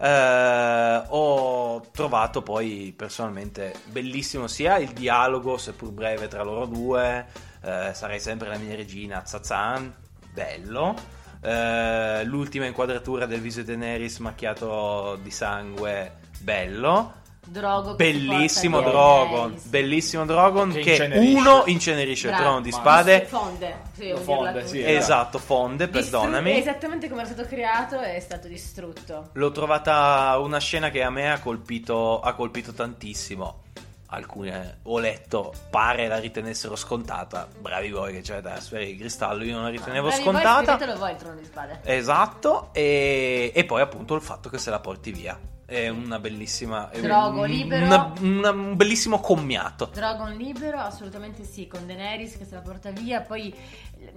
eh, ho trovato poi personalmente bellissimo sia il dialogo, seppur breve, tra loro due. eh, sarei sempre la mia regina Zazan, bello. Eh, l'ultima inquadratura del viso di Daenerys macchiato di sangue, bello. Drogo Bellissimo Drogon, Daenerys. bellissimo Drogon Che che, incenerisce. uno incenerisce il Bravo. trono di spade. Fonde, sì, fonde, sì, tutta. Esatto, fonde, Distru- perdonami. Esattamente come era stato creato è stato distrutto. L'ho trovata una scena che a me ha colpito, ha colpito tantissimo. Alcune ho letto, pare la ritenessero scontata. Bravi voi che c'è da sfere di cristallo, io non la ritenevo Bravi voi, scontata. scrivetelo voi il trono di spade. Esatto, e, e poi appunto il fatto che se la porti via. È una bellissima. è Drogo un- libero. una- una- un bellissimo commiato. Dragon libero, assolutamente sì, con Daenerys che se la porta via. Poi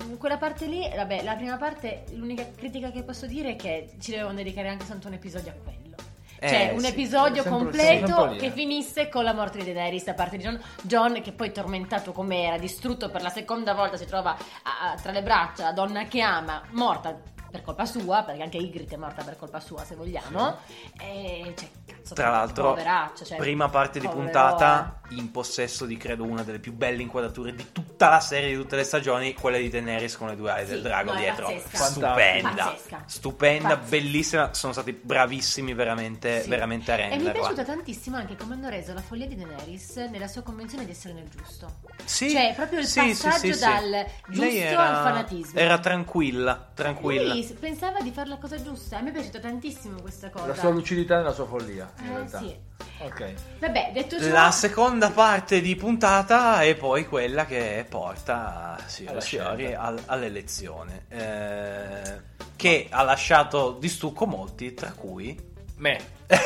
in quella parte lì, vabbè, la prima parte, l'unica critica che posso dire è che ci dovevano dedicare anche soltanto un episodio a quello. Eh, Cioè, un sì, episodio completo che finisse con la morte di Daenerys da parte di John. John, che poi tormentato com'era, distrutto per la seconda volta, si trova a- a- tra le braccia la donna che ama, morta per colpa sua, perché anche Ygritte è morta per colpa sua, se vogliamo. E, cioè, cazzo, Tra l'altro, poveraccio, cioè, prima parte di povero, puntata in possesso di credo una delle più belle inquadrature di tutta la serie di tutte le stagioni, quella di Daenerys con le due ali Sì, del drago no, dietro. pazzesca. Stupenda, Pazzesca. stupenda, Pazzesca. bellissima. Sono stati bravissimi veramente, Sì. veramente a E mi è renderla. piaciuta tantissimo anche come hanno reso la follia di Daenerys nella sua convinzione di essere nel giusto. Sì, Cioè, proprio il sì, passaggio sì, sì. dal giusto era, al fanatismo. Era tranquilla, tranquilla. Lui pensava di fare la cosa giusta. A me è piaciuta tantissimo questa cosa. La sua lucidità nella sua follia, in Eh, realtà. sì. Ok. Vabbè, detto ciò, La seconda parte di puntata è poi quella che porta Alla Sciori al- all'elezione, eh, che ha lasciato di stucco molti, tra cui Me.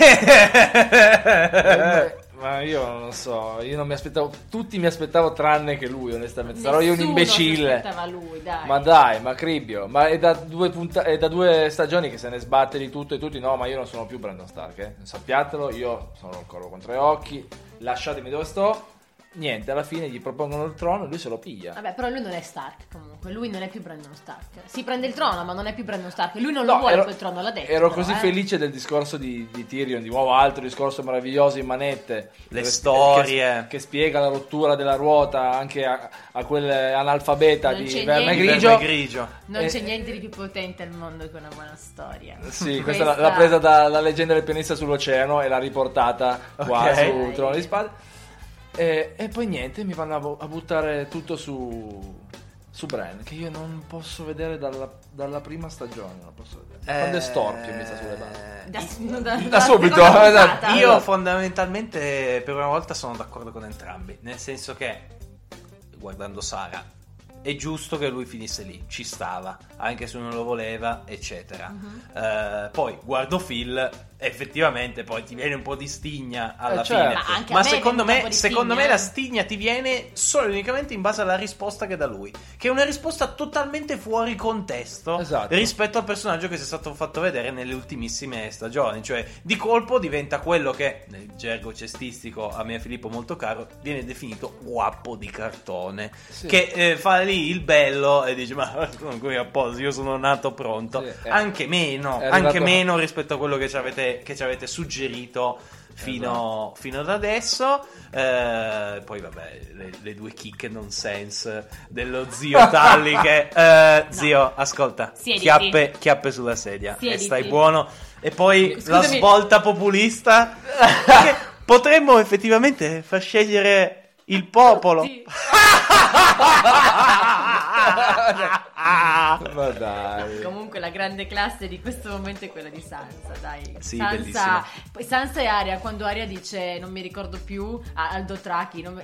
Eh, Ma io non so, io non mi aspettavo, tutti mi aspettavo tranne che lui, onestamente. Sarò io un imbecille. lui, dai. Ma dai, ma Cribbio, ma è da, due punta- è da due stagioni che se ne sbatte di tutto e tutti. No, ma io non sono più Brandon Stark, eh. sappiatelo, io sono il corvo contro gli occhi, lasciatemi dove sto. Niente, alla fine gli propongono il trono e lui se lo piglia. Vabbè, però lui non è Stark comunque, lui non è più Brandon Stark. Si prende il trono, ma non è più Brandon Stark. Lui non lo No, vuole ero- quel trono, l'ha detto. Ero però, così eh. felice del discorso di, di Tyrion, di nuovo altro discorso meraviglioso in manette. Le Dove- storie. Che, che spiega la rottura della ruota anche a, a quell'analfabeta Non di Verme. Grigio. Verme grigio. Non Eh, c'è niente di più potente al mondo che una buona storia. Sì, questa, l'ha- l'ha presa dalla leggenda del pianista sull'oceano e l'ha riportata qua Ok. su Trono di Spade. E, e poi niente, mi vanno a, bu- a buttare tutto su, su Bran, che io non posso vedere dalla, dalla prima stagione. Non posso vedere. Quando è Storpio mi sta sulle balle. Da, da- Da da subito, esatto. Io fondamentalmente per una volta sono d'accordo con entrambi, nel senso che guardando Sara è giusto che lui finisse lì, ci stava, anche se non lo voleva, eccetera. Mhm. Eh, poi guardo Phil, effettivamente poi ti viene un po' di stigna alla Eh, certo. fine. Ma anche a Ma me secondo me, secondo me la stigna ti viene solo e unicamente in base alla risposta che dà lui, che è una risposta totalmente fuori contesto Esatto. rispetto al personaggio che si è stato fatto vedere nelle ultimissime stagioni. Cioè, di colpo diventa quello che nel gergo cestistico a me e Filippo molto caro viene definito guappo di cartone. Sì. Che eh, fa lì il bello e dice: Ma qui apposta, io sono nato pronto. Sì, eh. Anche meno, È anche meno rispetto a quello che ci avete, che ci avete suggerito. Fino, Esatto. fino ad adesso, Eh, poi vabbè, le, le due chicche nonsense dello zio Talli. che eh, zio, ascolta, chiappe, chiappe sulla sedia e Siediti. stai buono. E poi la Scusami. svolta populista. che potremmo effettivamente far scegliere il popolo. Sì. Ma dai. Comunque la grande classe di questo momento è quella di Sansa, dai. Sì, Sansa, bellissima. poi Sansa e Aria, quando Aria dice non mi ricordo più a Aldo Traki, non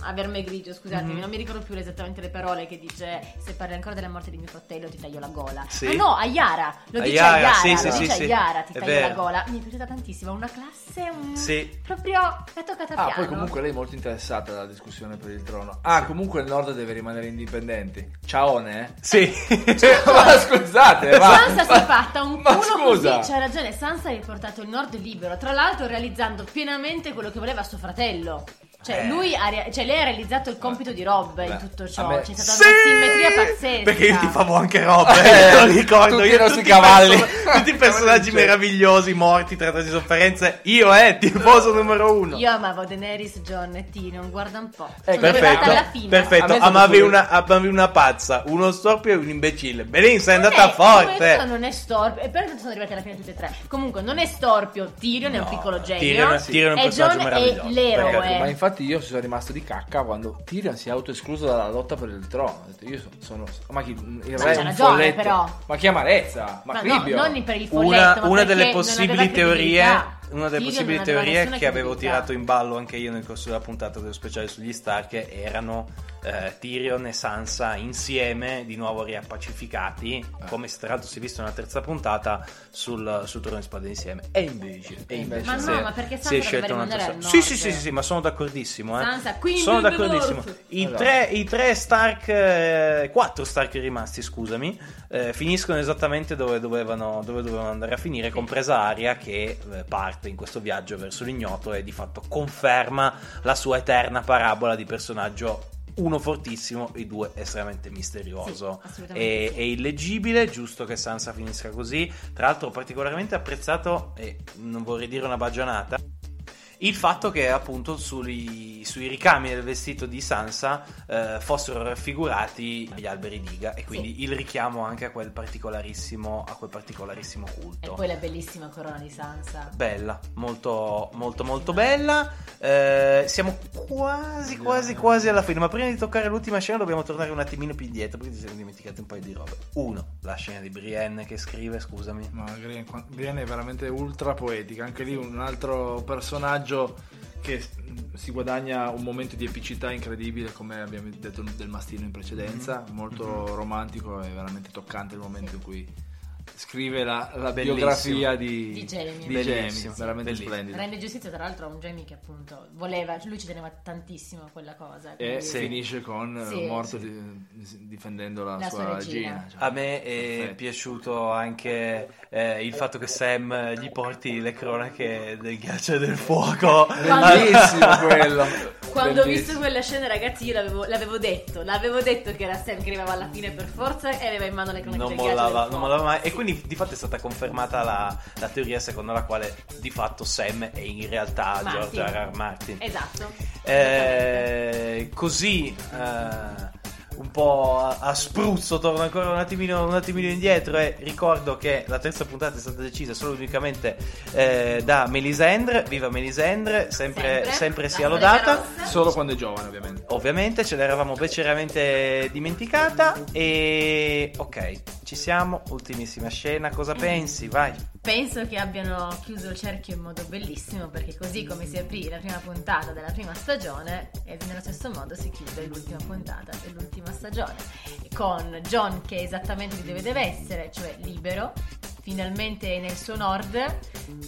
a Verme Grigio, scusatemi, Mhm. non mi ricordo più esattamente le parole che dice se parli ancora della morte di mio fratello ti taglio la gola. Sì. Ah no, a Yara, lo A dice Yara, a Yara, sì, lo sì, dice sì, a. Yara, ti taglio la gola. Mi è piaciuta tantissimo, una classe, un... Sì. proprio è toccata Ah, piano. poi comunque lei è molto interessata alla discussione per il trono. Ah, comunque il nord deve rimanere indipendenti. Ciaone, eh? Sì. ma scusate, ma... Esatto. Sansa si è fatta un ma culo scusa. così, c'ha ragione, Sansa ha riportato il nord libero, tra l'altro realizzando pienamente quello che voleva suo fratello. Cioè, Eh. lui ha, rea- cioè, lei ha realizzato il compito di Rob in Beh, tutto a ciò. C'è stata Sì! una simmetria pazzesca. Perché io ti favo anche Rob, Eh, eh, lo ricordo. tutti io i nostri i cavalli. perso- tutti i personaggi meravigliosi, morti, trattati di sofferenze. Io, eh, tifoso numero uno. Io amavo Daenerys, John e Tyrion, guarda un po'. Arrivata Perfetto, alla fine. perfetto. È Amavi una, amavi una pazza, uno storpio e un imbecille. Benissimo, sei andata Eh, forte. questo non è storpio. E perché sono arrivati alla fine tutti e tre. Comunque, non è storpio. Tyrion è un No, piccolo genio. Tyrion- Tyrion è un e personaggio John è meraviglioso, l'eroe. perché- Ma infatti io ci sono rimasto di cacca quando Tyrion si è autoescluso dalla lotta per il trono. Ho detto, Io so- sono... Ma chi... Il Ma re è un ragione, folletto. però. Ma che amarezza. Ma Ma no, non per il folletto, Una, ma una delle possibili teorie. Una delle possibili teorie che avevo tirato in ballo anche io nel corso della puntata dello speciale sugli Stark erano eh, Tyrion e Sansa insieme, di nuovo riappacificati, come tra l'altro si è visto nella terza puntata sul, sul Trono di Spade insieme. E invece, e invece Ma no, si è- ma perché si è Sansa scelta un'altra. Sì, sì, sì, sì, sì, ma sono d'accordissimo. Eh. Sansa, Queen sono d'accordissimo. I Allora. tre, i tre Stark, eh, quattro Stark rimasti, scusami, eh, finiscono esattamente dove dovevano, dove dovevano andare a finire, compresa Aria che eh, parte in questo viaggio verso l'ignoto e di fatto conferma la sua eterna parabola di personaggio. Uno fortissimo e due estremamente misterioso Sì, e, sì. illeggibile. Giusto che Sansa finisca così. Tra l'altro, particolarmente apprezzato, e non vorrei dire una baggianata, il fatto che appunto sui, sui ricami del vestito di Sansa eh, fossero raffigurati gli alberi diga e quindi Sì. il richiamo anche a quel particolarissimo, a quel particolarissimo E culto. poi la bellissima corona di Sansa. Bella, molto molto molto bella. Eh, siamo quasi quasi quasi alla fine, ma prima di toccare l'ultima scena dobbiamo tornare un attimino più indietro perché ci siamo dimenticati un paio di robe. Uno, la scena di Brienne che scrive, scusami. Qua- Brienne è veramente ultra poetica, anche lì un altro personaggio che mm, si guadagna un momento di epicità incredibile, come abbiamo detto del mastino in precedenza, molto romantico e veramente toccante il momento in cui scrive la, la biografia di, Di Jaime. di Bellissimo, Jaime, veramente bellissimo. splendido. Rende giustizia tra l'altro a un Jamie che appunto voleva, lui ci teneva tantissimo a quella cosa. E quindi- Sì. finisce con Sì, eh, morto sì. di- difendendo la, La sua, sua regina. regina. cioè, A me è perfetto. piaciuto anche eh, il fatto che Sam gli porti le cronache del ghiaccio e del fuoco. Bellissimo quello. Quando ho visto quella scena, ragazzi, io l'avevo, l'avevo detto. L'avevo detto che era Sam che arrivava alla fine per forza e aveva in mano le cronache non del ghiaccio mollava, del non fuoco. mollava mai. E Sì. Quindi di fatto è stata confermata la, la teoria secondo la quale di fatto Sam è in realtà Martin. George R. R. Martin. Esatto. Eh, così eh, un po' a, a spruzzo torno ancora un attimino, un attimino indietro e ricordo che la terza puntata è stata decisa solo unicamente eh, da Melisandre viva Melisandre sempre, Sempre. sempre sia lodata. Solo quando è giovane, ovviamente. Ovviamente ce l'eravamo beceramente dimenticata e ok, ci siamo, ultimissima scena, cosa pensi? Vai. Penso che abbiano chiuso il cerchio in modo bellissimo perché così come si aprì la prima puntata della prima stagione e nello stesso modo si chiude l'ultima puntata dell'ultima stagione con John che è esattamente dove deve essere, cioè libero, finalmente nel suo nord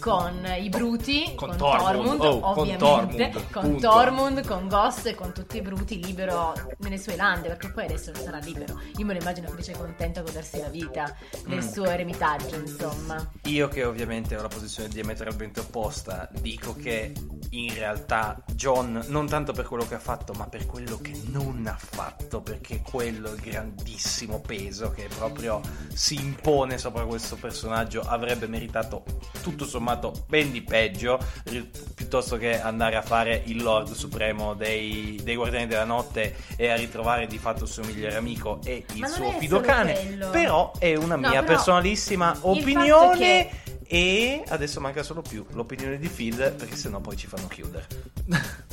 con i bruti, Con con, Tormund. Tormund, Oh, con ovviamente, Tormund, con. Tormund, con Ghost e con tutti i bruti libero nelle sue lande perché poi adesso sarà libero. Io me lo immagino felice e contento a godersi la vita nel Mm. suo eremitaggio, insomma. Io che ovviamente ho la posizione diametralmente opposta, dico che in realtà John, non tanto per quello che ha fatto, ma per quello che non ha fatto, perché quello è il grandissimo peso che proprio si impone sopra questo personaggio, avrebbe meritato tutto sommato ben di peggio, ri- piuttosto che andare a fare il Lord Supremo dei, dei Guardiani della Notte e a ritrovare di fatto il suo migliore amico e il suo è fido solo cane. quello. Però è una No, mia personalissima opinione. che- E adesso manca solo più l'opinione di Phil, perché sennò poi ci fanno chiudere.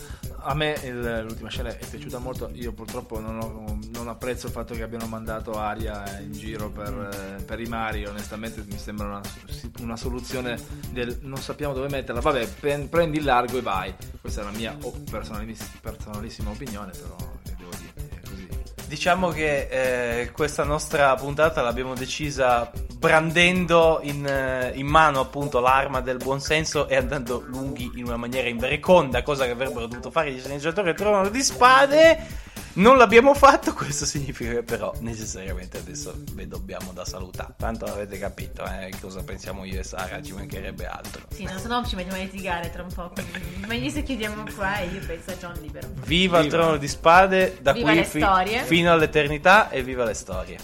A me il- l'ultima scena è piaciuta molto. Io purtroppo non, ho- non apprezzo il fatto che abbiano mandato Aria in giro per, eh, per i mari. Onestamente, mi sembra una, una soluzione del non sappiamo dove metterla. Vabbè, pre- prendi il largo e vai. Questa è la mia personaliss- personalissima opinione, però Diciamo che eh, questa nostra puntata l'abbiamo decisa brandendo in, eh, in mano appunto l'arma del buonsenso e andando lunghi in una maniera invereconda, cosa che avrebbero dovuto fare gli sceneggiatori del trono di spade. Non l'abbiamo fatto, questo significa che però necessariamente adesso vi dobbiamo da salutare. Tanto avete capito eh, cosa pensiamo io e Sara, ci mancherebbe altro. Sì, no, se no ci mettiamo a litigare tra un po'. quindi Meglio se chiudiamo qua e io penso a John libero. Viva il Viva. trono di spade da Viva qui le storie. fino all'eternità e viva le storie.